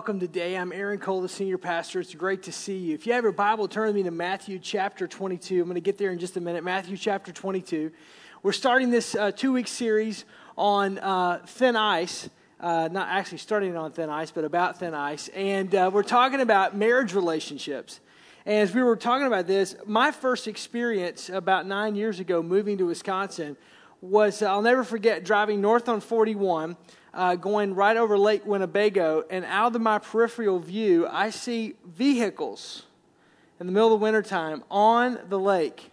welcome today. I'm Aaron Cole, the senior pastor. It's great to see you. If you have your Bible, turn with me to Matthew chapter 22. I'm going to get there in just a minute. Matthew chapter 22. We're starting this uh, two week series on uh, thin ice. Uh, not actually starting on thin ice, but about thin ice. And uh, we're talking about marriage relationships. And as we were talking about this, my first experience about nine years ago moving to Wisconsin was I'll never forget driving north on 41 uh, going right over Lake Winnebago, and out of my peripheral view, I see vehicles in the middle of the wintertime on the lake.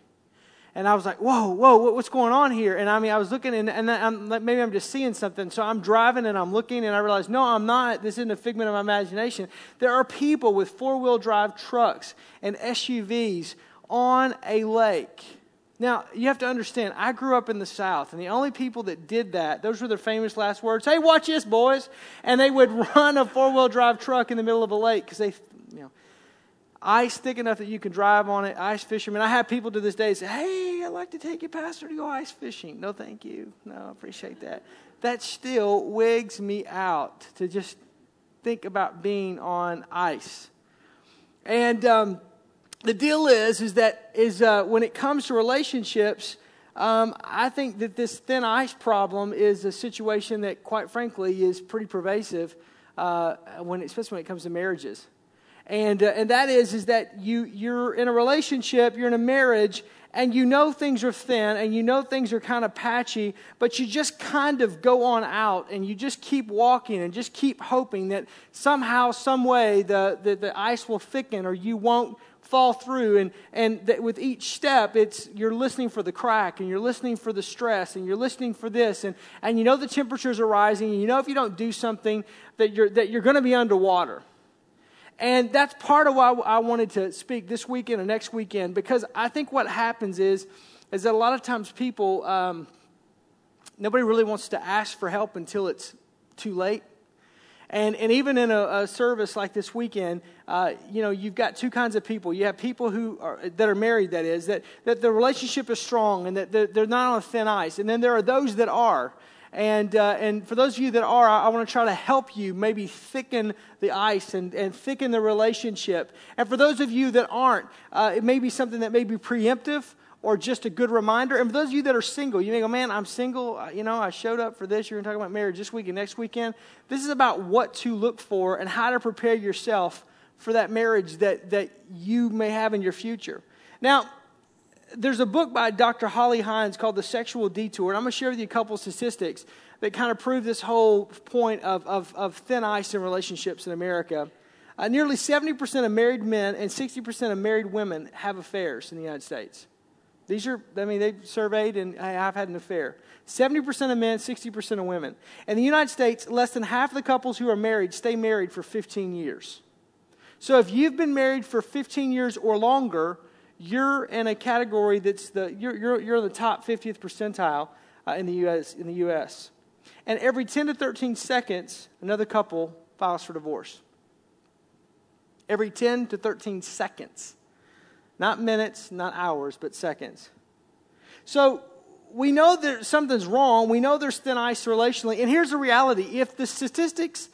And I was like, whoa, whoa, what's going on here? And I mean, I was looking, and, and I'm, maybe I'm just seeing something. So I'm driving and I'm looking, and I realize, no, I'm not. This isn't a figment of my imagination. There are people with four wheel drive trucks and SUVs on a lake. Now, you have to understand, I grew up in the South, and the only people that did that, those were their famous last words hey, watch this, boys. And they would run a four wheel drive truck in the middle of a lake because they, you know, ice thick enough that you can drive on it, ice fishermen. I have people to this day say, hey, I'd like to take you, Pastor, to go ice fishing. No, thank you. No, I appreciate that. That still wigs me out to just think about being on ice. And, um, the deal is, is that is uh, when it comes to relationships, um, I think that this thin ice problem is a situation that, quite frankly, is pretty pervasive uh, when, especially when it comes to marriages. And, uh, and that is, is that you, you're in a relationship, you're in a marriage, and you know things are thin and you know things are kind of patchy, but you just kind of go on out and you just keep walking and just keep hoping that somehow, some way, the, the, the ice will thicken or you won't fall through and, and with each step it's you're listening for the crack and you're listening for the stress and you're listening for this and, and you know the temperatures are rising and you know if you don't do something that you're that you're going to be underwater. And that's part of why i wanted to speak this weekend and next weekend because i think what happens is is that a lot of times people um, nobody really wants to ask for help until it's too late and, and even in a, a service like this weekend, uh, you know, you've got two kinds of people. You have people who are, that are married, that is, that, that the relationship is strong and that they're, they're not on thin ice. And then there are those that are. And, uh, and for those of you that are, I, I want to try to help you maybe thicken the ice and, and thicken the relationship. And for those of you that aren't, uh, it may be something that may be preemptive or just a good reminder. And for those of you that are single, you may go, man, I'm single. You know, I showed up for this. You're going to talk about marriage this week and next weekend. This is about what to look for and how to prepare yourself for that marriage that, that you may have in your future. Now, there's a book by Dr. Holly Hines called The Sexual Detour. And I'm going to share with you a couple statistics that kind of prove this whole point of, of, of thin ice in relationships in America. Uh, nearly 70% of married men and 60% of married women have affairs in the United States. These are, I mean, they surveyed, and I've had an affair. 70% of men, 60% of women. In the United States, less than half of the couples who are married stay married for 15 years. So if you've been married for 15 years or longer, you're in a category that's the, you're, you're, you're the top 50th percentile uh, in, the US, in the US. And every 10 to 13 seconds, another couple files for divorce. Every 10 to 13 seconds. Not minutes, not hours, but seconds. So we know that something's wrong. We know there's thin ice relationally. And here's the reality if the statistics,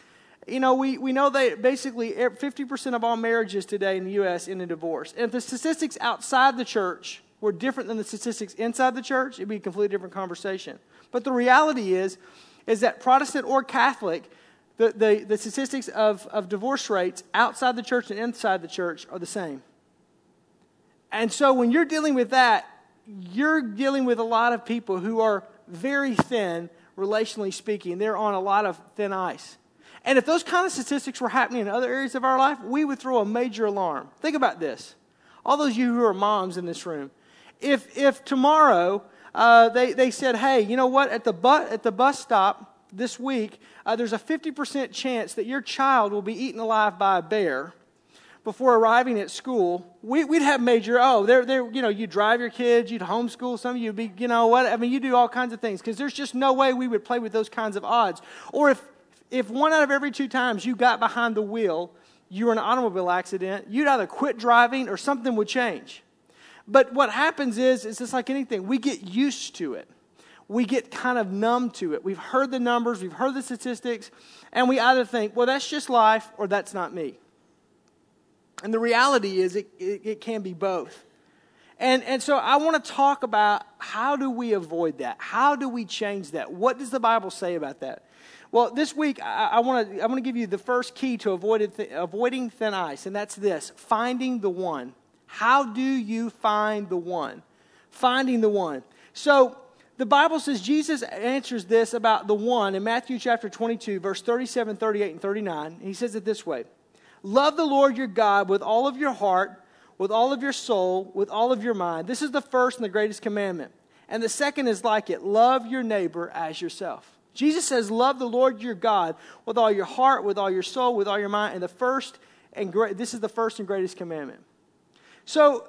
you know, we, we know that basically 50% of all marriages today in the U.S. end in divorce. And if the statistics outside the church were different than the statistics inside the church, it'd be a completely different conversation. But the reality is, is that Protestant or Catholic, the, the, the statistics of, of divorce rates outside the church and inside the church are the same. And so when you're dealing with that, you're dealing with a lot of people who are very thin, relationally speaking. They're on a lot of thin ice. And if those kind of statistics were happening in other areas of our life, we would throw a major alarm. Think about this. All those of you who are moms in this room, if, if tomorrow uh, they, they said, hey, you know what, at the, bu- at the bus stop this week, uh, there's a 50% chance that your child will be eaten alive by a bear before arriving at school, we, would have major, oh, they're, they're, you know, you drive your kids, you'd homeschool some of you, be, you know what, I mean, you do all kinds of things because there's just no way we would play with those kinds of odds. Or if, if one out of every two times you got behind the wheel, you were in an automobile accident, you'd either quit driving or something would change. But what happens is, it's just like anything, we get used to it we get kind of numb to it. We've heard the numbers, we've heard the statistics, and we either think, well, that's just life or that's not me. And the reality is, it, it, it can be both. And, and so I want to talk about how do we avoid that? How do we change that? What does the Bible say about that? Well, this week I, I want to I want to give you the first key to avoid th- avoiding thin ice, and that's this: finding the one. How do you find the one? Finding the one. So the Bible says Jesus answers this about the one in Matthew chapter 22, verse 37, 38, and 39. He says it this way Love the Lord your God with all of your heart, with all of your soul, with all of your mind. This is the first and the greatest commandment. And the second is like it love your neighbor as yourself. Jesus says, Love the Lord your God with all your heart, with all your soul, with all your mind. And the first and great, this is the first and greatest commandment. So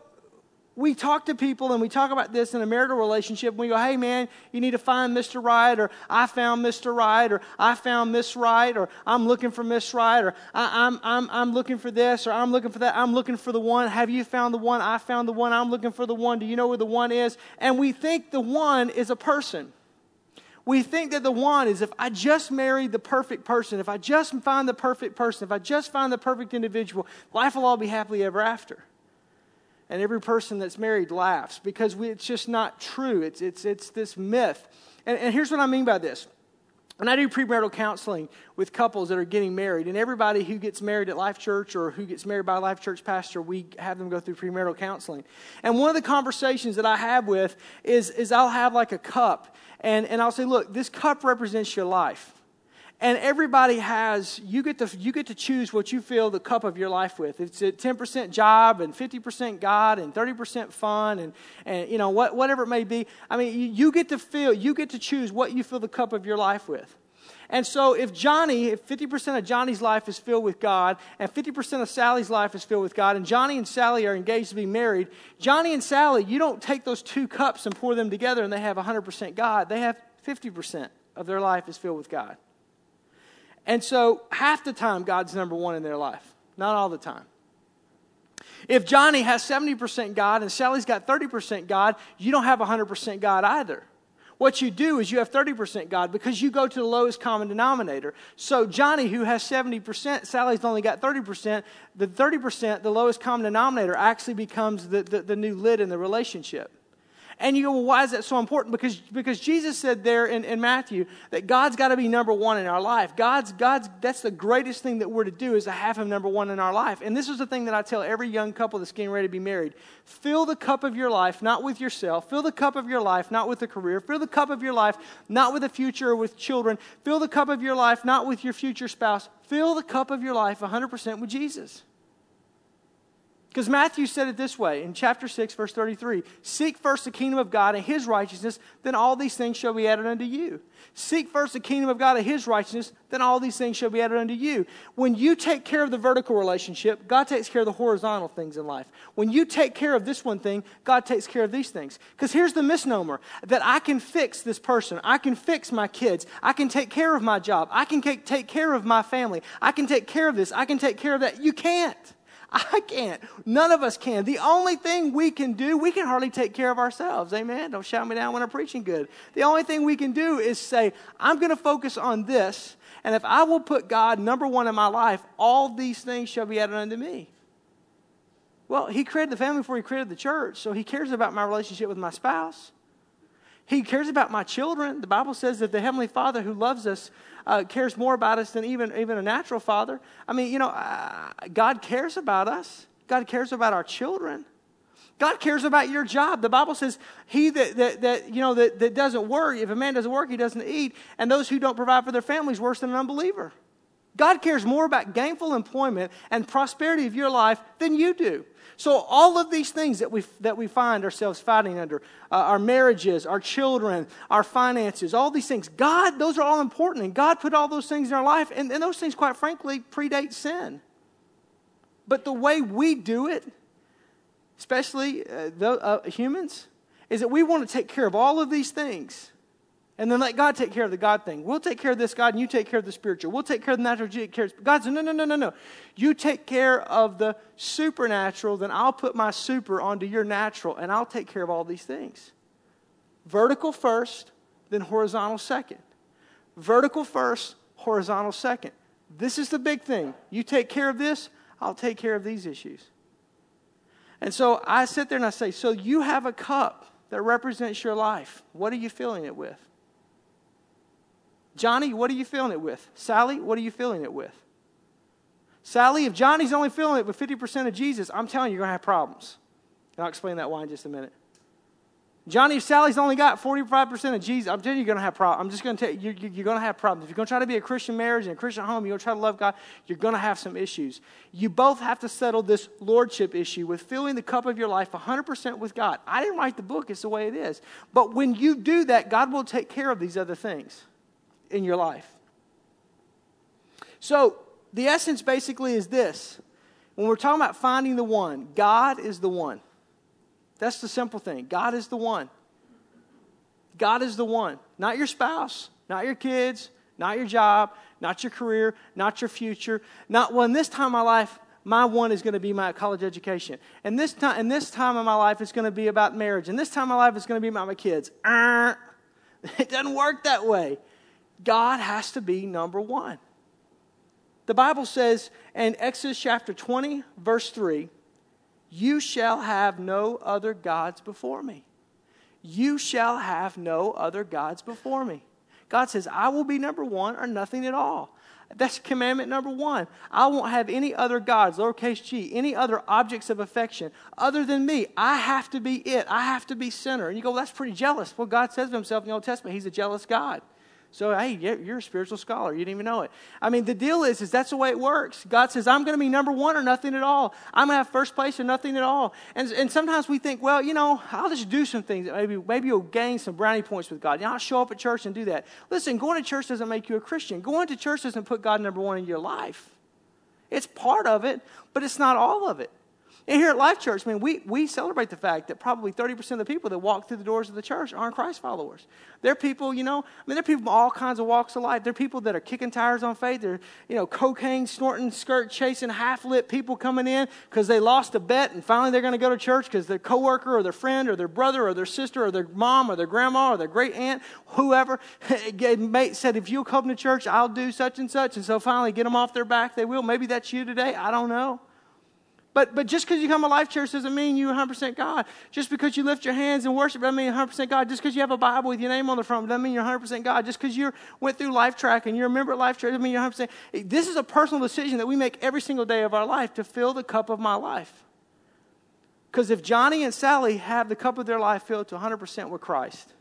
we talk to people and we talk about this in a marital relationship and we go, hey man, you need to find Mr. Right, or I found Mr. Right, or I found Miss Right, or I'm looking for Miss Right, or I, am I'm, I'm, I'm looking for this, or I'm looking for that, I'm looking for the one. Have you found the one? I found the one, I'm looking for the one. Do you know where the one is? And we think the one is a person. We think that the one is if I just marry the perfect person, if I just find the perfect person, if I just find the perfect individual, life will all be happily ever after. And every person that's married laughs because we, it's just not true. It's, it's, it's this myth. And, and here's what I mean by this. When I do premarital counseling with couples that are getting married, and everybody who gets married at Life Church or who gets married by a Life Church pastor, we have them go through premarital counseling. And one of the conversations that I have with is, is I'll have like a cup, and, and I'll say, look, this cup represents your life. And everybody has, you get, to, you get to choose what you fill the cup of your life with. It's a 10% job and 50% God and 30% fun and, and you know, what, whatever it may be. I mean, you, you get to fill, you get to choose what you fill the cup of your life with. And so if Johnny, if 50% of Johnny's life is filled with God and 50% of Sally's life is filled with God and Johnny and Sally are engaged to be married, Johnny and Sally, you don't take those two cups and pour them together and they have 100% God. They have 50% of their life is filled with God. And so half the time, God's number one in their life, not all the time. If Johnny has 70% God and Sally's got 30% God, you don't have 100% God either. What you do is you have 30% God because you go to the lowest common denominator. So, Johnny, who has 70%, Sally's only got 30%, the 30%, the lowest common denominator, actually becomes the, the, the new lid in the relationship. And you go, well, why is that so important? Because, because Jesus said there in, in Matthew that God's got to be number one in our life. God's, God's, that's the greatest thing that we're to do is to have Him number one in our life. And this is the thing that I tell every young couple that's getting ready to be married. Fill the cup of your life, not with yourself. Fill the cup of your life, not with a career. Fill the cup of your life, not with a future or with children. Fill the cup of your life, not with your future spouse. Fill the cup of your life 100% with Jesus. Because Matthew said it this way in chapter 6, verse 33 Seek first the kingdom of God and his righteousness, then all these things shall be added unto you. Seek first the kingdom of God and his righteousness, then all these things shall be added unto you. When you take care of the vertical relationship, God takes care of the horizontal things in life. When you take care of this one thing, God takes care of these things. Because here's the misnomer that I can fix this person, I can fix my kids, I can take care of my job, I can take care of my family, I can take care of this, I can take care of that. You can't. I can't. None of us can. The only thing we can do, we can hardly take care of ourselves. Amen. Don't shout me down when I'm preaching good. The only thing we can do is say, I'm going to focus on this. And if I will put God number one in my life, all these things shall be added unto me. Well, He created the family before He created the church, so He cares about my relationship with my spouse. He cares about my children. The Bible says that the Heavenly Father who loves us uh, cares more about us than even, even a natural father. I mean, you know, uh, God cares about us, God cares about our children. God cares about your job. The Bible says, He that, that, that you know, that, that doesn't work, if a man doesn't work, he doesn't eat. And those who don't provide for their families worse than an unbeliever. God cares more about gainful employment and prosperity of your life than you do. So, all of these things that we, that we find ourselves fighting under uh, our marriages, our children, our finances, all these things God, those are all important. And God put all those things in our life. And, and those things, quite frankly, predate sin. But the way we do it, especially uh, the, uh, humans, is that we want to take care of all of these things and then let God take care of the God thing. We'll take care of this, God, and you take care of the spiritual. We'll take care of the natural. You care God said, no, no, no, no, no. You take care of the supernatural, then I'll put my super onto your natural, and I'll take care of all these things. Vertical first, then horizontal second. Vertical first, horizontal second. This is the big thing. You take care of this, I'll take care of these issues. And so I sit there and I say, So you have a cup that represents your life. What are you filling it with? Johnny, what are you filling it with? Sally, what are you filling it with? Sally, if Johnny's only filling it with 50% of Jesus, I'm telling you, you're going to have problems. And I'll explain that why in just a minute. Johnny, if Sally's only got 45% of Jesus, I'm telling you, you're going to have problems. I'm just going to tell you, you're, you're going to have problems. If you're going to try to be a Christian marriage and a Christian home, you're going to try to love God, you're going to have some issues. You both have to settle this lordship issue with filling the cup of your life 100% with God. I didn't write the book, it's the way it is. But when you do that, God will take care of these other things in your life. So, the essence basically is this when we're talking about finding the one, God is the one. That's the simple thing. God is the one. God is the one. Not your spouse, not your kids, not your job, not your career, not your future. Not, well, in this time of my life, my one is going to be my college education. And this time, and this time of my life, it's going to be about marriage. And this time of my life, it's going to be about my kids. Uh, it doesn't work that way. God has to be number one. The Bible says in Exodus chapter 20, verse 3, you shall have no other gods before me. You shall have no other gods before me. God says, I will be number one or nothing at all. That's commandment number one. I won't have any other gods, lowercase g, any other objects of affection other than me. I have to be it. I have to be center. And you go, well, that's pretty jealous. Well, God says of himself in the Old Testament, he's a jealous God. So, hey, you're a spiritual scholar. You didn't even know it. I mean, the deal is, is that's the way it works. God says, I'm going to be number one or nothing at all. I'm going to have first place or nothing at all. And, and sometimes we think, well, you know, I'll just do some things. Maybe, maybe you'll gain some brownie points with God. You know, I'll show up at church and do that. Listen, going to church doesn't make you a Christian. Going to church doesn't put God number one in your life. It's part of it, but it's not all of it. And here at Life Church, I mean, we, we celebrate the fact that probably 30% of the people that walk through the doors of the church aren't Christ followers. They're people, you know, I mean, they're people from all kinds of walks of life. They're people that are kicking tires on faith. They're, you know, cocaine, snorting, skirt chasing, half lit people coming in because they lost a bet and finally they're going to go to church because their coworker or their friend or their brother or their sister or their mom or their grandma or their great aunt, whoever, said, if you'll come to church, I'll do such and such. And so finally get them off their back, they will. Maybe that's you today. I don't know. But, but just because you come to Life Church doesn't mean you're 100% God. Just because you lift your hands and worship doesn't mean you're 100% God. Just because you have a Bible with your name on the front doesn't mean you're 100% God. Just because you went through Life Track and you're a member of Life Church doesn't mean you're 100%. This is a personal decision that we make every single day of our life to fill the cup of my life. Because if Johnny and Sally have the cup of their life filled to 100% with Christ,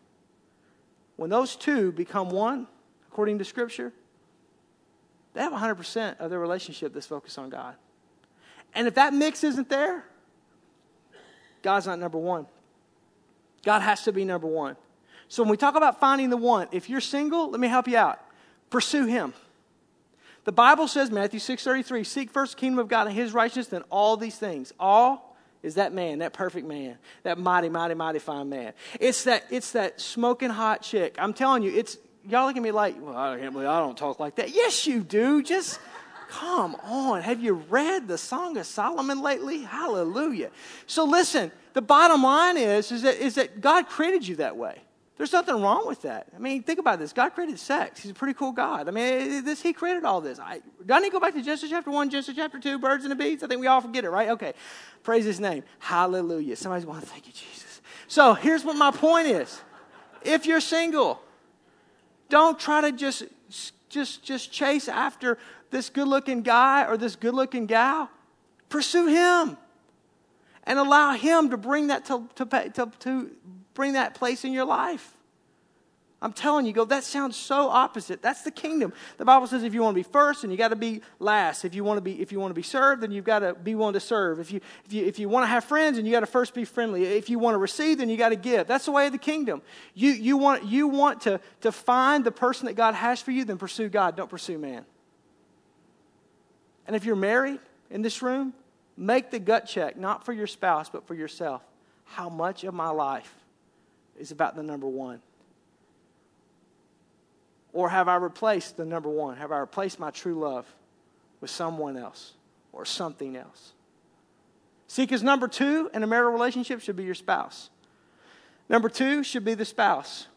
when those two become one, according to Scripture, they have 100% of their relationship that's focused on God. And if that mix isn't there, God's not number one. God has to be number one. So when we talk about finding the one, if you're single, let me help you out. Pursue him. The Bible says, Matthew 6.33, seek first the kingdom of God and his righteousness, then all these things. All is that man, that perfect man, that mighty, mighty, mighty fine man. It's that, it's that smoking hot chick. I'm telling you, it's, y'all look at me like, well, I can't believe I don't talk like that. Yes, you do. Just Come on. Have you read the Song of Solomon lately? Hallelujah. So listen, the bottom line is, is, that, is that God created you that way. There's nothing wrong with that. I mean, think about this. God created sex. He's a pretty cool God. I mean, this, He created all this. I, do I need to go back to Genesis chapter 1, Genesis chapter 2, birds and the bees? I think we all forget it, right? Okay. Praise His name. Hallelujah. Somebody's going to thank you, Jesus. So here's what my point is. If you're single, don't try to just, just, just chase after this good looking guy or this good looking gal, pursue him and allow him to bring that to, to, to, to bring that place in your life. I'm telling you, go, that sounds so opposite. That's the kingdom. The Bible says if you want to be first, and you got to be last. If you want to be, if you want to be served, then you've got to be willing to serve. If you, if you, if you want to have friends, then you got to first be friendly. If you want to receive, then you got to give. That's the way of the kingdom. You, you want, you want to, to find the person that God has for you, then pursue God. Don't pursue man. And if you're married in this room, make the gut check, not for your spouse, but for yourself. How much of my life is about the number one? Or have I replaced the number one? Have I replaced my true love with someone else or something else? See, because number two in a marital relationship should be your spouse. Number two should be the spouse.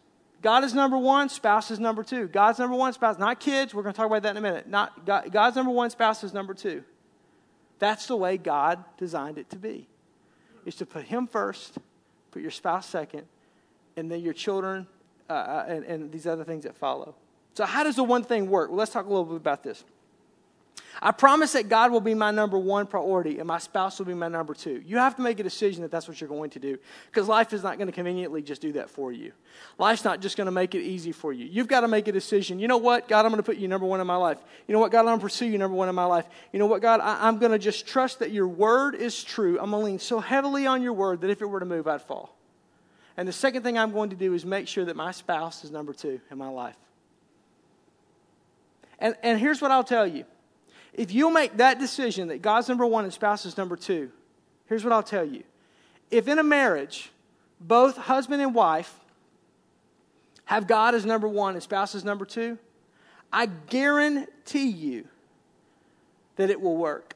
God is number one, spouse is number two. God's number one, spouse, not kids. We're going to talk about that in a minute. Not God, God's number one, spouse is number two. That's the way God designed it to be. Is to put Him first, put your spouse second, and then your children uh, uh, and, and these other things that follow. So, how does the one thing work? Well, let's talk a little bit about this. I promise that God will be my number one priority and my spouse will be my number two. You have to make a decision that that's what you're going to do because life is not going to conveniently just do that for you. Life's not just going to make it easy for you. You've got to make a decision. You know what, God, I'm going to put you number one in my life. You know what, God, I'm going to pursue you number one in my life. You know what, God, I, am going to just trust that your word is true. I'm going to lean so heavily on your word that if it were to move, I'd fall. And the second thing I'm going to do is make sure that my spouse is number two in my life. And, and here's what I'll tell you if you'll make that decision that God's number one and spouse is number two, here's what I'll tell you. If in a marriage, both husband and wife have God as number one and spouse as number two, I guarantee you that it will work.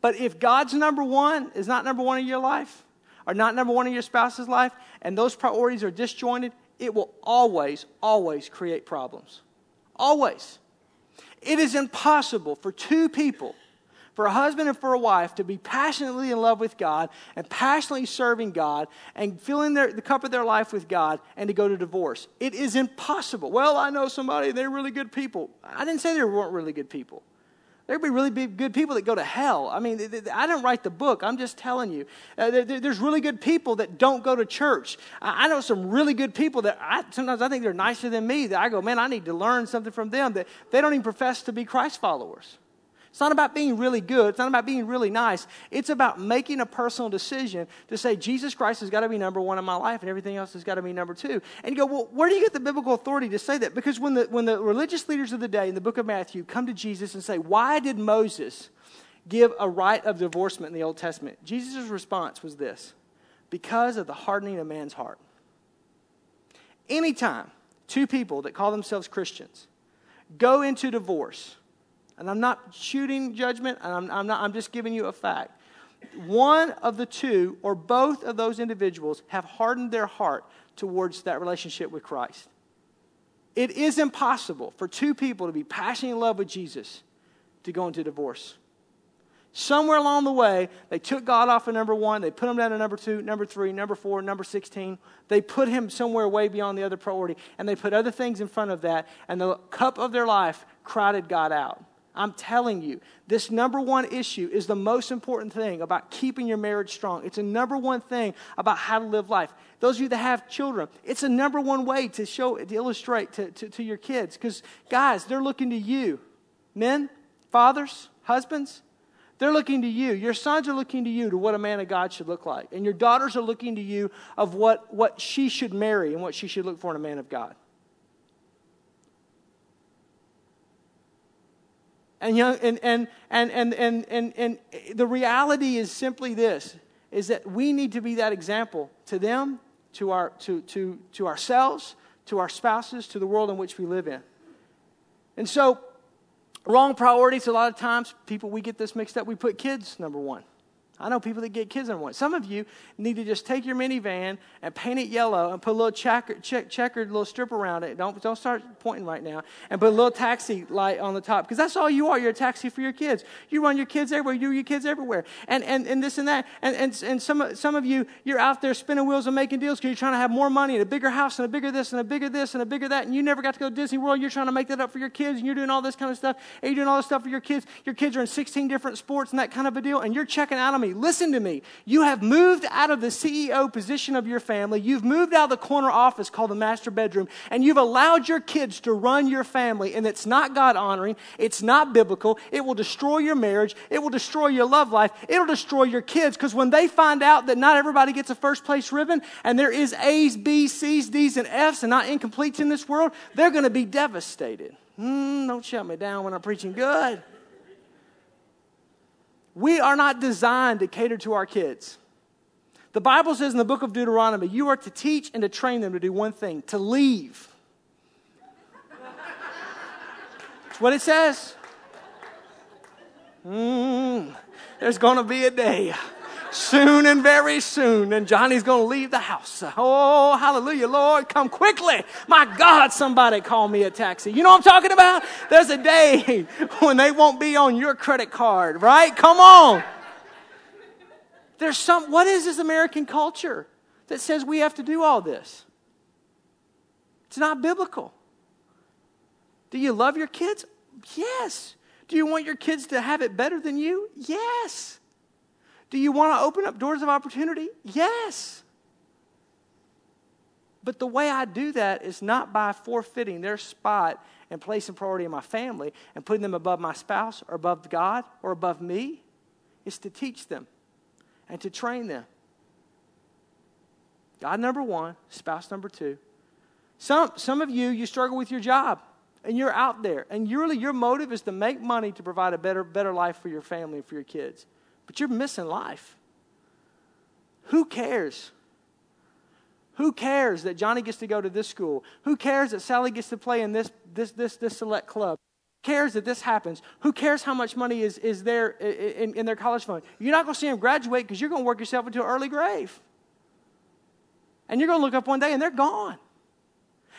But if God's number one is not number one in your life, or not number one in your spouse's life, and those priorities are disjointed, it will always, always create problems. Always. It is impossible for two people, for a husband and for a wife, to be passionately in love with God and passionately serving God and filling their, the cup of their life with God and to go to divorce. It is impossible. Well, I know somebody, they're really good people. I didn't say they weren't really good people. There'd be really good people that go to hell. I mean, I didn't write the book. I'm just telling you. Uh, there's really good people that don't go to church. I know some really good people that I, sometimes I think they're nicer than me. That I go, man, I need to learn something from them. That they don't even profess to be Christ followers. It's not about being really good. It's not about being really nice. It's about making a personal decision to say, Jesus Christ has got to be number one in my life and everything else has got to be number two. And you go, well, where do you get the biblical authority to say that? Because when the, when the religious leaders of the day in the book of Matthew come to Jesus and say, why did Moses give a right of divorcement in the Old Testament? Jesus' response was this because of the hardening of man's heart. Anytime two people that call themselves Christians go into divorce, and I'm not shooting judgment, and I'm, I'm, not, I'm just giving you a fact. One of the two, or both of those individuals, have hardened their heart towards that relationship with Christ. It is impossible for two people to be passionately in love with Jesus to go into divorce. Somewhere along the way, they took God off of number one, they put him down to number two, number three, number four, number 16. They put him somewhere way beyond the other priority, and they put other things in front of that, and the cup of their life crowded God out. I'm telling you, this number one issue is the most important thing about keeping your marriage strong. It's a number one thing about how to live life. Those of you that have children, it's a number one way to show, to illustrate to, to, to your kids. Because, guys, they're looking to you. Men, fathers, husbands, they're looking to you. Your sons are looking to you to what a man of God should look like. And your daughters are looking to you of what, what she should marry and what she should look for in a man of God. And, young, and, and, and, and, and, and, and the reality is simply this is that we need to be that example to them, to, our, to, to, to ourselves, to our spouses, to the world in which we live in. And so, wrong priorities, a lot of times, people, we get this mixed up. We put kids number one. I know people that get kids in one. Some of you need to just take your minivan and paint it yellow and put a little check, checkered little strip around it. Don't, don't start pointing right now. And put a little taxi light on the top because that's all you are. You're a taxi for your kids. You run your kids everywhere. You your kids everywhere. And, and, and this and that. And, and, and some, some of you, you're out there spinning wheels and making deals because you're trying to have more money and a bigger house and a bigger this and a bigger this and a bigger that. And you never got to go to Disney World. You're trying to make that up for your kids and you're doing all this kind of stuff. And you're doing all this stuff for your kids. Your kids are in 16 different sports and that kind of a deal. And you're checking out on me. Listen to me. You have moved out of the CEO position of your family. You've moved out of the corner office called the master bedroom, and you've allowed your kids to run your family, and it's not God honoring. It's not biblical. It will destroy your marriage. It will destroy your love life. It'll destroy your kids because when they find out that not everybody gets a first place ribbon and there is A's, B's, C's, D's, and F's and not incompletes in this world, they're going to be devastated. Mm, don't shut me down when I'm preaching good. We are not designed to cater to our kids. The Bible says in the book of Deuteronomy, you are to teach and to train them to do one thing to leave. That's what it says. Mm, there's going to be a day soon and very soon, and Johnny's going to leave the house. Oh, hallelujah, Lord, come quickly. My God, somebody call me a taxi. You know what I'm talking about? There's a day when they won't be on your credit card, right? Come on. There's some, what is this American culture that says we have to do all this? It's not biblical. Do you love your kids? Yes. Do you want your kids to have it better than you? Yes. Do you want to open up doors of opportunity? Yes. But the way I do that is not by forfeiting their spot and placing priority in my family and putting them above my spouse or above God or above me. It's to teach them and to train them. God number one, spouse number two. Some, some of you, you struggle with your job and you're out there, and really your motive is to make money to provide a better, better life for your family and for your kids. But you're missing life. Who cares? Who cares that Johnny gets to go to this school? Who cares that Sally gets to play in this, this, this, this select club? Who cares that this happens? Who cares how much money is, is there in, in their college fund? You're not going to see them graduate because you're going to work yourself into an early grave. And you're going to look up one day and they're gone.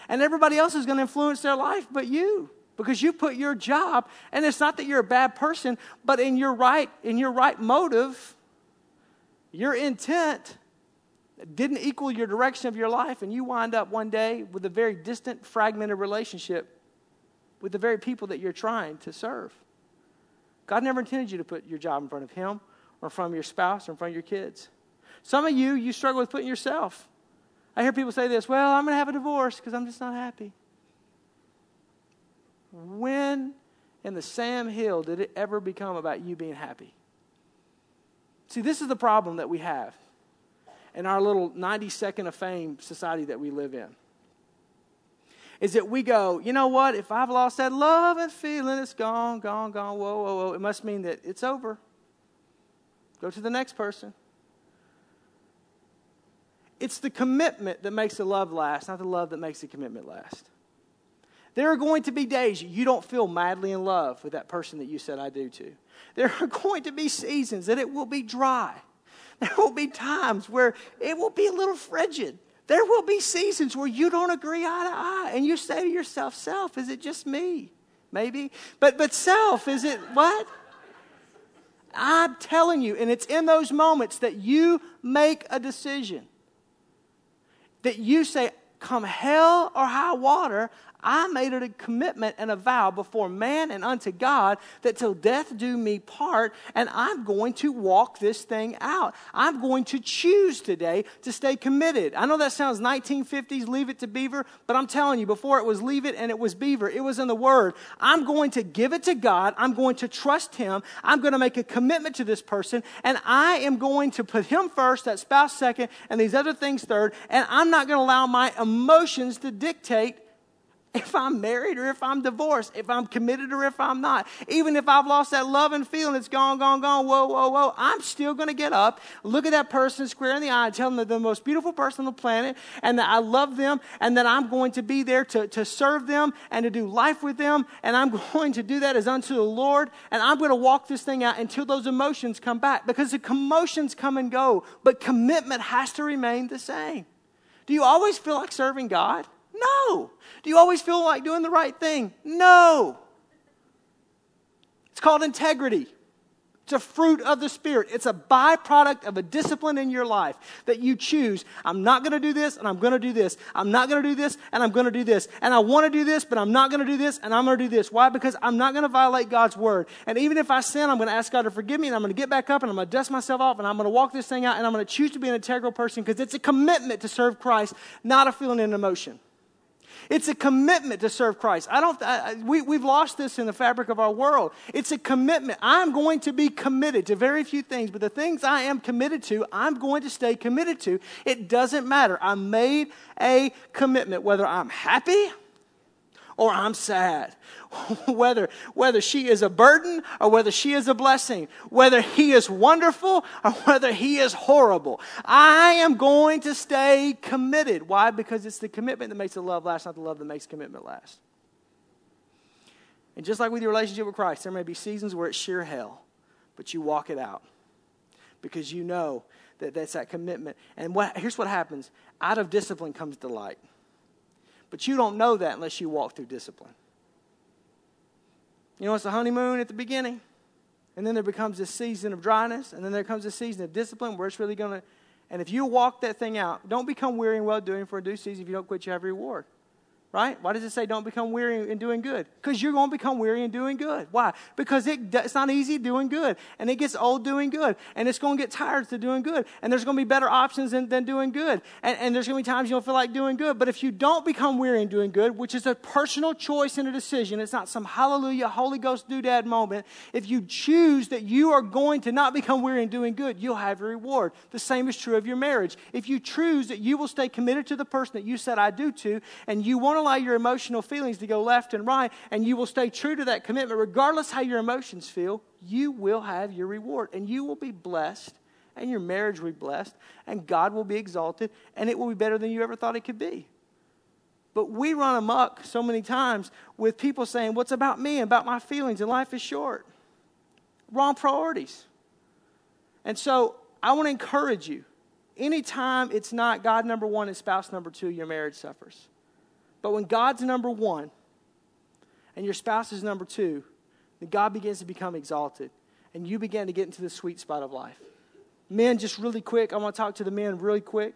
And everybody else is going to influence their life but you because you put your job and it's not that you're a bad person but in your right in your right motive your intent didn't equal your direction of your life and you wind up one day with a very distant fragmented relationship with the very people that you're trying to serve. God never intended you to put your job in front of him or from your spouse or in front of your kids. Some of you you struggle with putting yourself. I hear people say this well, I'm going to have a divorce because I'm just not happy. When in the Sam Hill did it ever become about you being happy? See, this is the problem that we have in our little 90 second of fame society that we live in. Is that we go, you know what? If I've lost that love and feeling, it's gone, gone, gone, whoa, whoa, whoa. It must mean that it's over. Go to the next person. It's the commitment that makes the love last, not the love that makes the commitment last. There are going to be days you don't feel madly in love with that person that you said I do to. There are going to be seasons that it will be dry. There will be times where it will be a little frigid. There will be seasons where you don't agree eye to eye and you say to yourself, Self, is it just me? Maybe. But, but self, is it what? I'm telling you, and it's in those moments that you make a decision that you say, come hell or high water, I made it a commitment and a vow before man and unto God that till death do me part, and I'm going to walk this thing out. I'm going to choose today to stay committed. I know that sounds 1950s, leave it to Beaver, but I'm telling you, before it was leave it and it was Beaver, it was in the Word. I'm going to give it to God. I'm going to trust Him. I'm going to make a commitment to this person, and I am going to put Him first, that spouse second, and these other things third, and I'm not going to allow my emotions to dictate if I'm married or if I'm divorced, if I'm committed or if I'm not. Even if I've lost that love and feeling, it's gone, gone, gone, whoa, whoa, whoa, I'm still going to get up, look at that person square in the eye, and tell them they're the most beautiful person on the planet and that I love them and that I'm going to be there to, to serve them and to do life with them. And I'm going to do that as unto the Lord. And I'm going to walk this thing out until those emotions come back because the emotions come and go, but commitment has to remain the same. Do you always feel like serving God? No. Do you always feel like doing the right thing? No. It's called integrity. It's a fruit of the Spirit. It's a byproduct of a discipline in your life that you choose. I'm not going to do this and I'm going to do this. I'm not going to do this and I'm going to do this. And I want to do this, but I'm not going to do this and I'm going to do this. Why? Because I'm not going to violate God's word. And even if I sin, I'm going to ask God to forgive me and I'm going to get back up and I'm going to dust myself off and I'm going to walk this thing out and I'm going to choose to be an integral person because it's a commitment to serve Christ, not a feeling and emotion. It's a commitment to serve Christ. I don't, I, we, we've lost this in the fabric of our world. It's a commitment. I'm going to be committed to very few things, but the things I am committed to, I'm going to stay committed to. It doesn't matter. I made a commitment, whether I'm happy or I'm sad. whether, whether she is a burden or whether she is a blessing, whether he is wonderful or whether he is horrible. I am going to stay committed. Why? Because it's the commitment that makes the love last, not the love that makes commitment last. And just like with your relationship with Christ, there may be seasons where it's sheer hell, but you walk it out. because you know that that's that commitment. And what, here's what happens out of discipline comes delight. But you don't know that unless you walk through discipline. You know, it's the honeymoon at the beginning, and then there becomes this season of dryness, and then there comes a season of discipline where it's really going to. And if you walk that thing out, don't become weary and well doing for a due season. If you don't quit, you have reward right? Why does it say don't become weary in doing good? Because you're going to become weary in doing good. Why? Because it, it's not easy doing good, and it gets old doing good, and it's going to get tired to doing good, and there's going to be better options than, than doing good, and, and there's going to be times you don't feel like doing good. But if you don't become weary in doing good, which is a personal choice and a decision, it's not some hallelujah, Holy Ghost doodad moment. If you choose that you are going to not become weary in doing good, you'll have a reward. The same is true of your marriage. If you choose that you will stay committed to the person that you said I do to, and you want to allow your emotional feelings to go left and right, and you will stay true to that commitment, regardless how your emotions feel, you will have your reward. And you will be blessed, and your marriage will be blessed, and God will be exalted, and it will be better than you ever thought it could be. But we run amok so many times with people saying, What's about me, and about my feelings, and life is short. Wrong priorities. And so I want to encourage you anytime it's not God number one and spouse number two, your marriage suffers. But when God's number one and your spouse is number two, then God begins to become exalted and you begin to get into the sweet spot of life. Men, just really quick, I want to talk to the men really quick.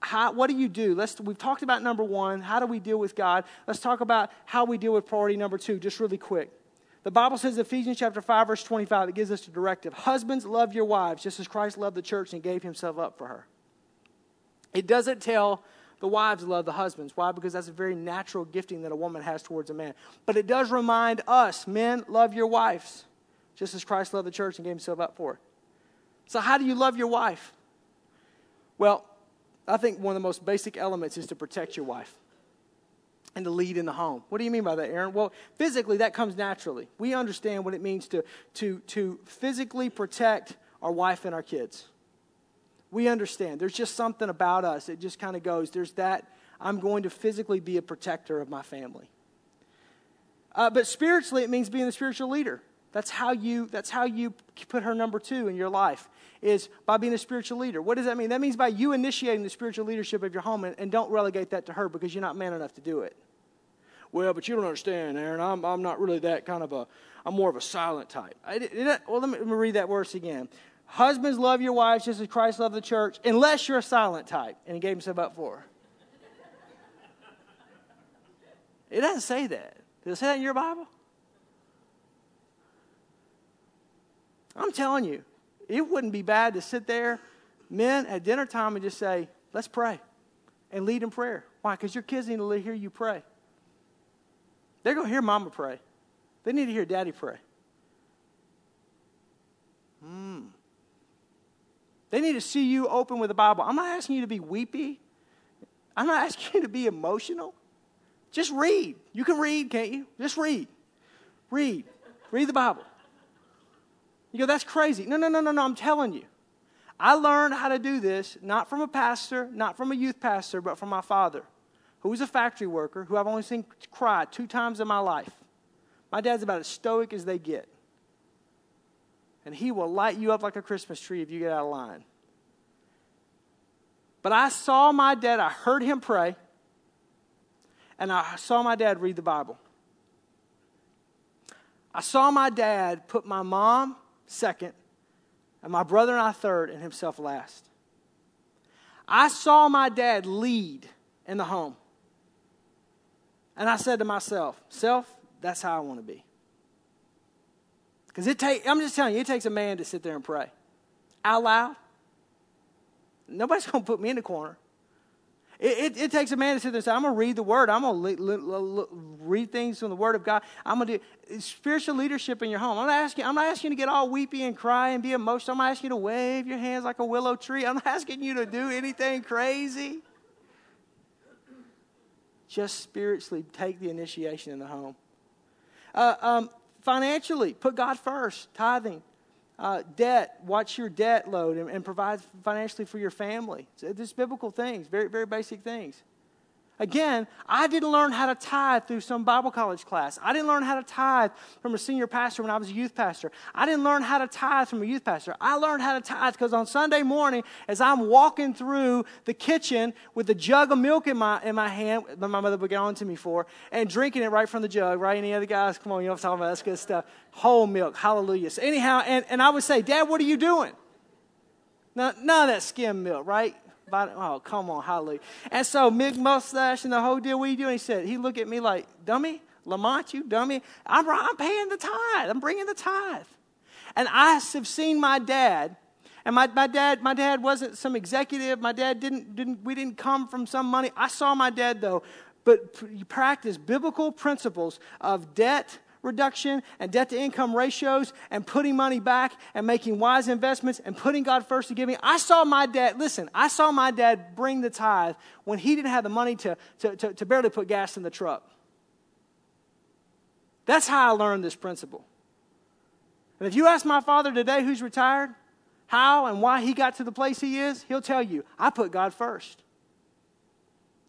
How, what do you do? Let's, we've talked about number one. How do we deal with God? Let's talk about how we deal with priority number two, just really quick. The Bible says, Ephesians chapter 5, verse 25, it gives us a directive. Husbands, love your wives, just as Christ loved the church and gave himself up for her. It doesn't tell the wives love the husbands. Why? Because that's a very natural gifting that a woman has towards a man. But it does remind us men, love your wives, just as Christ loved the church and gave himself up for it. So, how do you love your wife? Well, I think one of the most basic elements is to protect your wife and to lead in the home. What do you mean by that, Aaron? Well, physically, that comes naturally. We understand what it means to, to, to physically protect our wife and our kids we understand. There's just something about us. It just kind of goes, there's that, I'm going to physically be a protector of my family. Uh, but spiritually, it means being the spiritual leader. That's how you, that's how you put her number two in your life, is by being a spiritual leader. What does that mean? That means by you initiating the spiritual leadership of your home, and, and don't relegate that to her because you're not man enough to do it. Well, but you don't understand, Aaron. I'm, I'm not really that kind of a, I'm more of a silent type. I, it, well, let me, let me read that verse again. Husbands, love your wives just as Christ loved the church, unless you're a silent type. And he gave himself up for. It doesn't say that. Does it say that in your Bible? I'm telling you, it wouldn't be bad to sit there, men, at dinner time and just say, let's pray and lead in prayer. Why? Because your kids need to hear you pray. They're going to hear mama pray, they need to hear daddy pray. Hmm. They need to see you open with the Bible. I'm not asking you to be weepy. I'm not asking you to be emotional. Just read. You can read, can't you? Just read. Read. Read the Bible. You go, that's crazy. No, no, no, no, no. I'm telling you. I learned how to do this not from a pastor, not from a youth pastor, but from my father, who was a factory worker, who I've only seen cry two times in my life. My dad's about as stoic as they get and he will light you up like a Christmas tree if you get out of line. But I saw my dad, I heard him pray, and I saw my dad read the Bible. I saw my dad put my mom second, and my brother and I third, and himself last. I saw my dad lead in the home. And I said to myself, Self, that's how I want to be. Because it take, I'm just telling you, it takes a man to sit there and pray out loud. Nobody's going to put me in the corner. It, it, it, takes a man to sit there and say, I'm going to read the Word. I'm going to read things from the Word of God. I'm going to do spiritual leadership in your home. I'm not, asking, I'm not asking you to get all weepy and cry and be emotional. I'm not asking you to wave your hands like a willow tree. I'm not asking you to do anything crazy. Just spiritually take the initiation in the home. Uh, um, financially, put God first, tithing. Uh, debt, watch your debt load and, and provide financially for your family. It's, biblical things, very, very basic things. Again, I didn't learn how to tithe through some Bible college class. I didn't learn how to tithe from a senior pastor when I was a youth pastor. I didn't learn how to tithe from a youth pastor. I learned how to tithe because on Sunday morning, as I'm walking through the kitchen with a jug of milk in my, in my hand, that my mother would get on to me for, and drinking it right from the jug, right? Any other guys? Come on, you know what I'm talking about? That's good stuff. Whole milk. Hallelujah. So anyhow, and, and I would say, Dad, what are you doing? None of that skim milk, right? Oh, come on, hallelujah. And so, big mustache and the whole deal, what are you doing? He said, he looked at me like, dummy, Lamont, you dummy. I'm, I'm paying the tithe. I'm bringing the tithe. And I have seen my dad, and my, my dad, my dad wasn't some executive. My dad didn't, didn't, we didn't come from some money. I saw my dad though, but you practice biblical principles of debt reduction and debt to income ratios and putting money back and making wise investments and putting God first to giving. I saw my dad, listen, I saw my dad bring the tithe when he didn't have the money to, to, to, to barely put gas in the truck. That's how I learned this principle. And if you ask my father today who's retired, how and why he got to the place he is, he'll tell you, I put God first.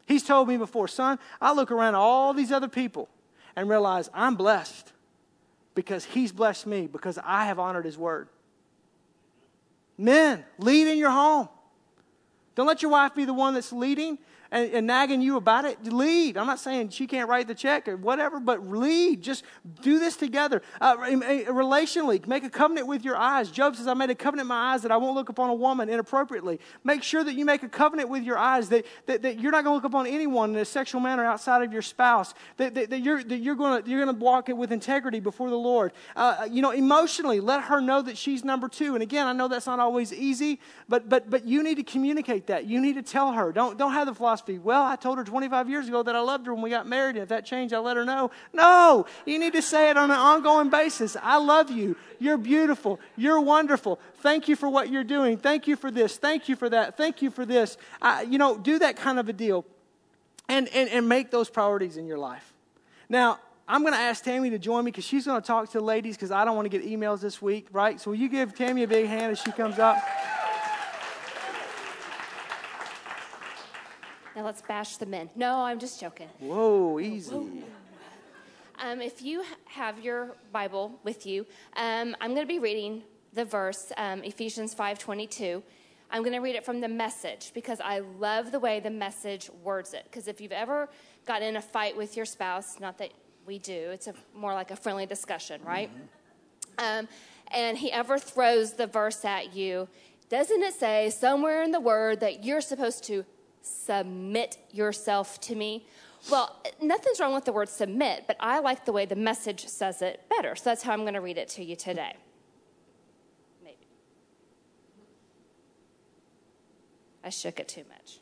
He's told me before, son, I look around at all these other people and realize I'm blessed because He's blessed me because I have honored His word. Men, lead in your home. Don't let your wife be the one that's leading and, and, nagging you about it, lead. I'm not saying she can't write the check or whatever, but lead. Just do this together. Uh, relationally, make a covenant with your eyes. Job says, I made a covenant in my eyes that I won't look upon a woman inappropriately. Make sure that you make a covenant with your eyes that, that, that you're not going to look upon anyone in a sexual manner outside of your spouse, that, that, that you're, that you're going to you're gonna walk it with integrity before the Lord. Uh, you know, emotionally, let her know that she's number two. And again, I know that's not always easy, but, but, but you need to communicate that. You need to tell her. Don't, don't have the philosophy philosophy. Well, I told her 25 years ago that I loved her when we got married, and if that changed, I'll let her know. No, you need to say it on an ongoing basis. I love you. You're beautiful. You're wonderful. Thank you for what you're doing. Thank you for this. Thank you for that. Thank you for this. I, you know, do that kind of a deal and, and, and make those priorities in your life. Now, I'm going to ask Tammy to join me because she's going to talk to the ladies because I don't want to get emails this week, right? So will you give Tammy a big hand as she comes up? Now let's bash the men. No, I'm just joking. Whoa, easy. Whoa. Um, if you have your Bible with you, um, I'm going to be reading the verse um, Ephesians 5:22. I'm going to read it from the message because I love the way the message words it. Because if you've ever got in a fight with your spouse, not that we do, it's a, more like a friendly discussion, right? Mm-hmm. Um, and he ever throws the verse at you, doesn't it say somewhere in the word that you're supposed to submit yourself to me. Well, nothing's wrong with the word submit, but I like the way the message says it better. So that's how I'm going to read it to you today. Maybe. I shook it too much.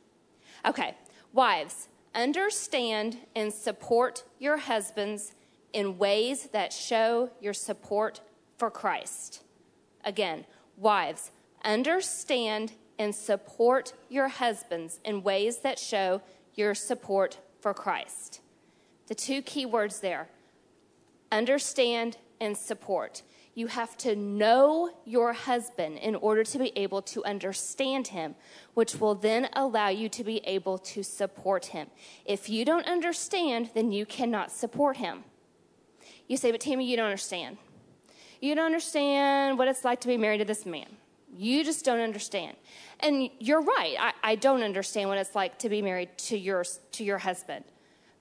Okay, wives, understand and support your husbands in ways that show your support for Christ. Again, wives, understand and support your husbands in ways that show your support for Christ. The two key words there understand and support. You have to know your husband in order to be able to understand him, which will then allow you to be able to support him. If you don't understand, then you cannot support him. You say, but Tammy, you don't understand. You don't understand what it's like to be married to this man. You just don't understand. And you're right. I, I don't understand what it's like to be married to your, to your husband.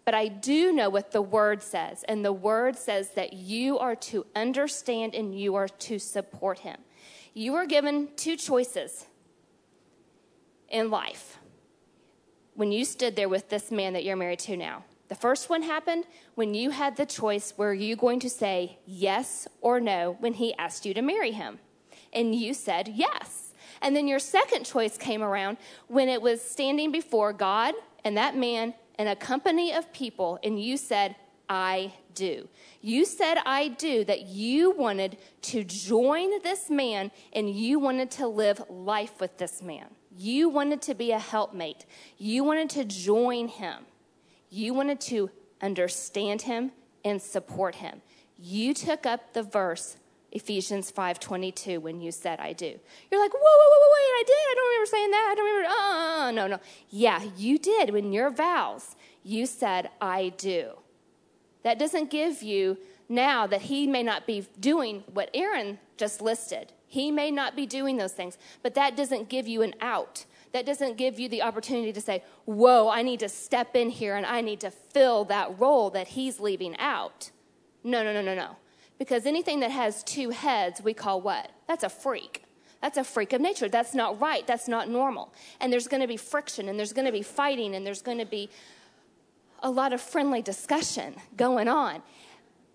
But I do know what the word says. And the word says that you are to understand and you are to support him. You are given two choices in life when you stood there with this man that you're married to now. The first one happened when you had the choice were you going to say yes or no when he asked you to marry him? And you said yes. And then your second choice came around when it was standing before God and that man and a company of people, and you said, I do. You said, I do, that you wanted to join this man and you wanted to live life with this man. You wanted to be a helpmate. You wanted to join him. You wanted to understand him and support him. You took up the verse Ephesians 5:22 when you said I do. You're like, whoa, whoa, whoa, wait, I did. I don't remember saying that. I don't remember. Uh, no, no. Yeah, you did. In your vows, you said, I do. That doesn't give you now that he may not be doing what Aaron just listed. He may not be doing those things, but that doesn't give you an out. That doesn't give you the opportunity to say, Whoa, I need to step in here and I need to fill that role that he's leaving out. No, no, no, no, no. Because anything that has two heads, we call what? That's a freak. That's a freak of nature. That's not right. That's not normal. And there's going to be friction and there's going to be fighting and there's going to be a lot of friendly discussion going on.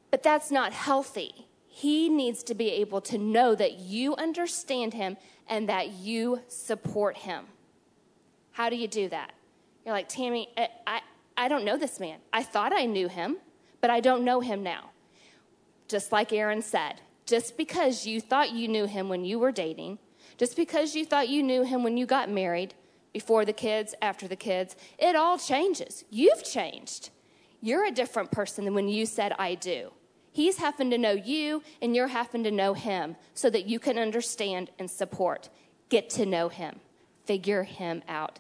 But that's not healthy. He needs to be able to know that you understand him and that you support him. How do you do that? You're like, Tammy, I, I, I don't know this man. I thought I knew him, but I don't know him now. Just like Aaron said, just because you thought you knew him when you were dating, just because you thought you knew him when you got married, before the kids, after the kids, it all changes. You've changed. You're a different person than when you said, I do. He's having to know you, and you're having to know him so that you can understand and support. Get to know him, figure him out.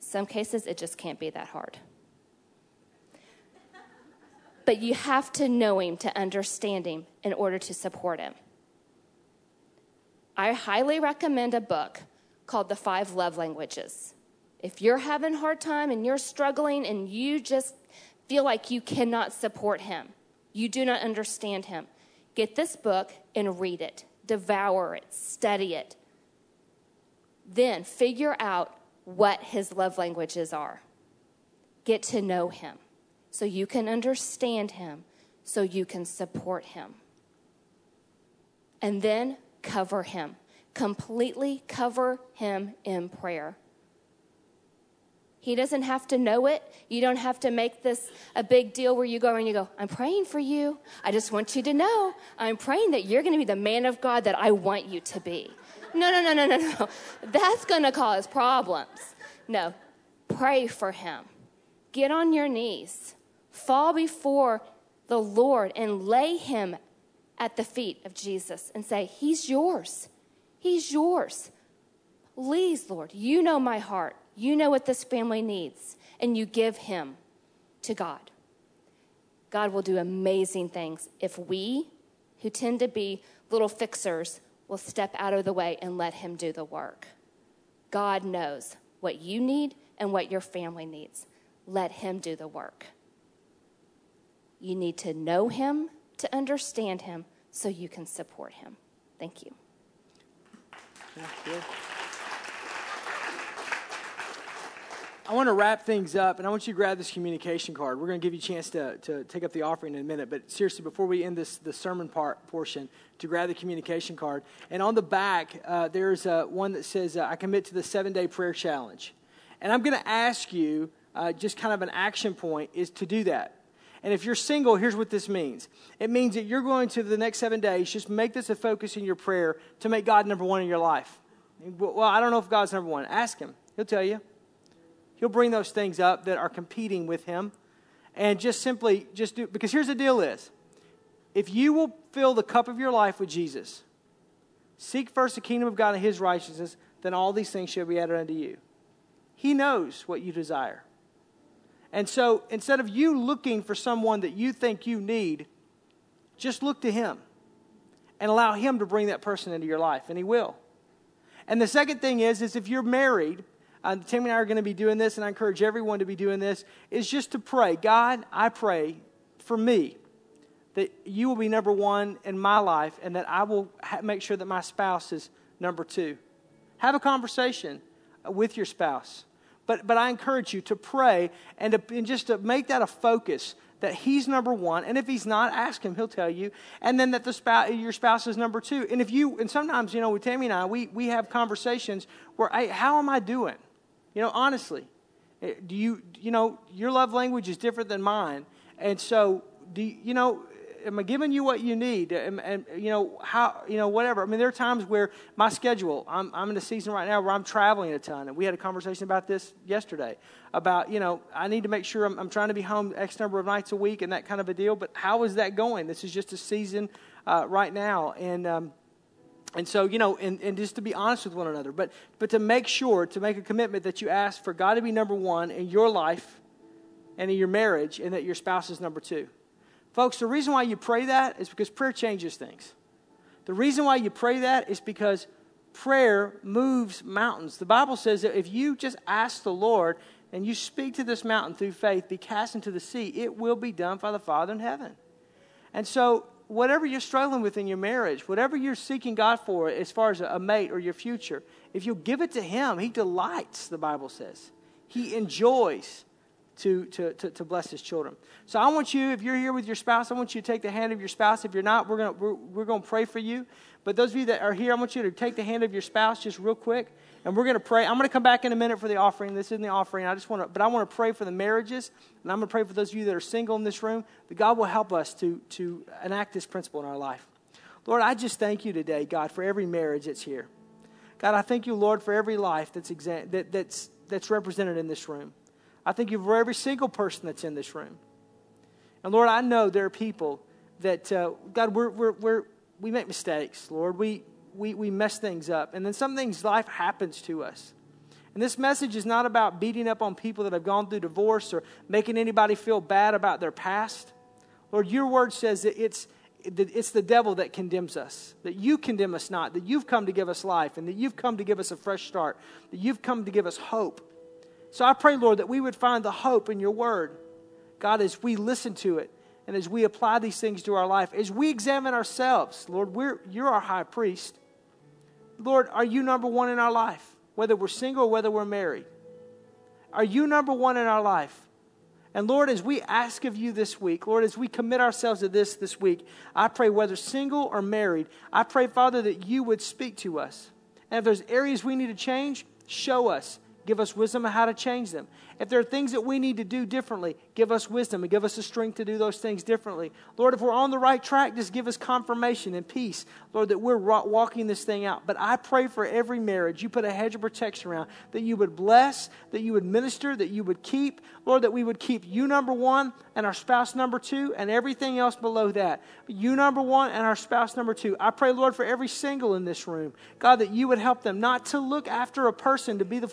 Some cases, it just can't be that hard. But you have to know him to understand him in order to support him. I highly recommend a book called The Five Love Languages. If you're having a hard time and you're struggling and you just feel like you cannot support him, you do not understand him, get this book and read it, devour it, study it. Then figure out what his love languages are. Get to know him so you can understand him, so you can support him. And then cover him. Completely cover him in prayer. He doesn't have to know it. You don't have to make this a big deal where you go and you go, I'm praying for you. I just want you to know I'm praying that you're going to be the man of God that I want you to be. No, no, no, no, no, no. That's going to cause problems. No, pray for him. Get on your knees. Fall before the Lord and lay him at the feet of Jesus and say, He's yours. He's yours. Please, Lord, you know my heart. You know what this family needs, and you give him to God. God will do amazing things if we, who tend to be little fixers, will step out of the way and let him do the work. God knows what you need and what your family needs. Let him do the work. You need to know him to understand him so you can support him. Thank you. I want to wrap things up, and I want you to grab this communication card. We're going to give you a chance to, to take up the offering in a minute, but seriously, before we end this the sermon part portion, to grab the communication card. And on the back, uh, there's uh, one that says, uh, "I commit to the seven day prayer challenge," and I'm going to ask you uh, just kind of an action point is to do that. And if you're single, here's what this means it means that you're going to the next seven days, just make this a focus in your prayer to make God number one in your life. Well, I don't know if God's number one. Ask Him, He'll tell you. He'll bring those things up that are competing with him. And just simply, just do, because here's the deal is, if you will fill the cup of your life with Jesus, seek first the kingdom of God and his righteousness, then all these things shall be added unto you. He knows what you desire. And so instead of you looking for someone that you think you need, just look to him and allow him to bring that person into your life, and he will. And the second thing is, is if you're married, uh, Tammy and I are going to be doing this, and I encourage everyone to be doing this, is just to pray. God, I pray for me that you will be number one in my life and that I will ha- make sure that my spouse is number two. Have a conversation with your spouse. But, but I encourage you to pray and, to, and just to make that a focus that he's number one. And if he's not, ask him, he'll tell you. And then that the spouse, your spouse is number two. And if you, and sometimes, you know, with Tammy and I, we, we have conversations where, hey, how am I doing? You know, honestly, eh, do you, you know, your love language is different than mine. And so, do you, you know, am I giving you what you need? And, you know, how, you know, whatever. I mean, there are times where my schedule, I'm, I'm in a season right now where I'm traveling a ton. And we had a conversation about this yesterday about, you know, I need to make sure I'm, I'm trying to be home X number of nights a week and that kind of a deal. But how is that going? This is just a season uh, right now. And, um, And so, you know, and, and just to be honest with one another, but, but to make sure, to make a commitment that you ask for God to be number one in your life and in your marriage, and that your spouse is number two. Folks, the reason why you pray that is because prayer changes things. The reason why you pray that is because prayer moves mountains. The Bible says that if you just ask the Lord and you speak to this mountain through faith, be cast into the sea, it will be done by the Father in heaven. And so, whatever you're struggling with in your marriage, whatever you're seeking God for as far as a mate or your future, if you'll give it to Him, He delights, the Bible says. He enjoys to, to, to, to, bless his children. So I want you, if you're here with your spouse, I want you to take the hand of your spouse. If you're not, we're going we're, we're to pray for you. But those of you that are here, I want you to take the hand of your spouse just real quick, and we're going to pray. I'm going to come back in a minute for the offering. This isn't the offering. I just want to, but I want to pray for the marriages, and I'm going to pray for those of you that are single in this room that God will help us to, to enact this principle in our life. Lord, I just thank you today, God, for every marriage that's here. God, I thank you, Lord, for every life that's, exa- that, that's, that's represented in this room. I thank you for every single person that's in this room. And Lord, I know there are people that, uh, God, we're, we're, we're, we make mistakes, Lord. We, we, we mess things up. And then some things, life happens to us. And this message is not about beating up on people that have gone through divorce or making anybody feel bad about their past. Lord, your word says that it's, that it's the devil that condemns us, that you condemn us not, that you've come to give us life, and that you've come to give us a fresh start, that you've come to give us hope. So I pray, Lord, that we would find the hope in your word. God, as we listen to it and as we apply these things to our life, as we examine ourselves, Lord, we're, you're our high priest. Lord, are you number one in our life, whether we're single or whether we're married? Are you number one in our life? And Lord, as we ask of you this week, Lord, as we commit ourselves to this this week, I pray, whether single or married, I pray, Father, that you would speak to us. And if there's areas we need to change, show us. Give us wisdom on how to change them. If there are things that we need to do differently, give us wisdom and give us the strength to do those things differently. Lord, if we're on the right track, just give us confirmation and peace, Lord, that we're walking this thing out. But I pray for every marriage, you put a hedge of protection around, that you would bless, that you would minister, that you would keep, Lord, that we would keep you number one and our spouse number two and everything else below that. You number one and our spouse number two. I pray, Lord, for every single in this room, God, that you would help them not to look after a person to be the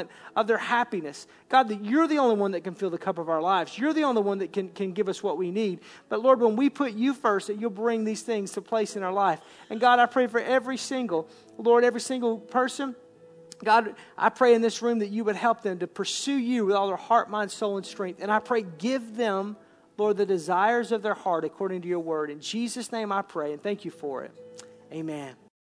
fulfillment of their happiness. God, that you're the only one that can fill the cup of our lives. You're the only one that can, can give us what we need. But Lord, when we put you first, that you'll bring these things to place in our life. And God, I pray for every single, Lord, every single person. God, I pray in this room that you would help them to pursue you with all their heart, mind, soul, and strength. And I pray, give them, Lord, the desires of their heart according to your word. In Jesus' name I pray, and thank you for it. Amen.